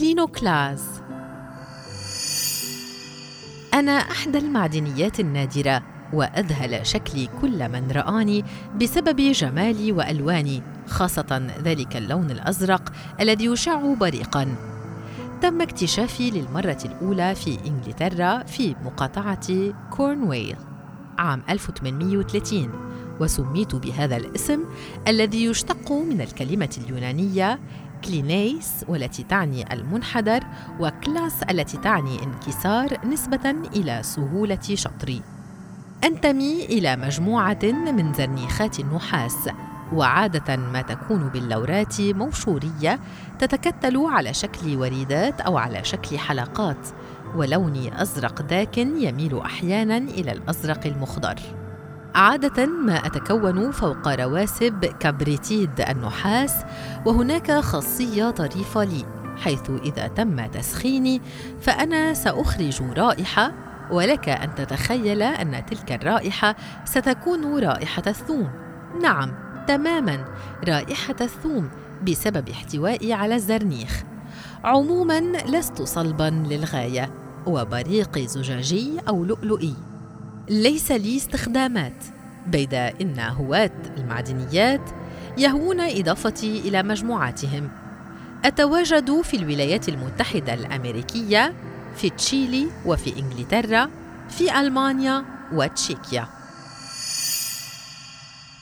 كلينوكلاز أنا أحدى المعدنيات النادرة وأذهل شكلي كل من رآني بسبب جمالي وألواني خاصة ذلك اللون الأزرق الذي يشع بريقاً. تم اكتشافي للمرة الأولى في إنجلترا في مقاطعة كورنويل عام 1830 وسميت بهذا الاسم الذي يشتق من الكلمة اليونانية كلينيس والتي تعني المنحدر وكلاس التي تعني انكسار نسبة إلى سهولة شطري. أنتمي إلى مجموعة من زرنيخات النحاس وعادة ما تكون بلورات موشورية تتكتل على شكل وريدات أو على شكل حلقات ولوني أزرق داكن يميل أحيانا إلى الأزرق المخضر. عادة ما أتكون فوق رواسب كبريتيد النحاس وهناك خاصية طريفة لي حيث إذا تم تسخيني فأنا سأخرج رائحة ولك أن تتخيل أن تلك الرائحة ستكون رائحة الثوم. نعم تماما رائحة الثوم بسبب احتوائي على الزرنيخ. عموما لست صلبا للغاية وبريقي زجاجي أو لؤلؤي. ليس لي استخدامات بيد إن هواة المعدنيات يهوون إضافتي إلى مجموعاتهم. أتواجد في الولايات المتحدة الأمريكية في تشيلي وفي إنجلترا في ألمانيا وتشيكيا.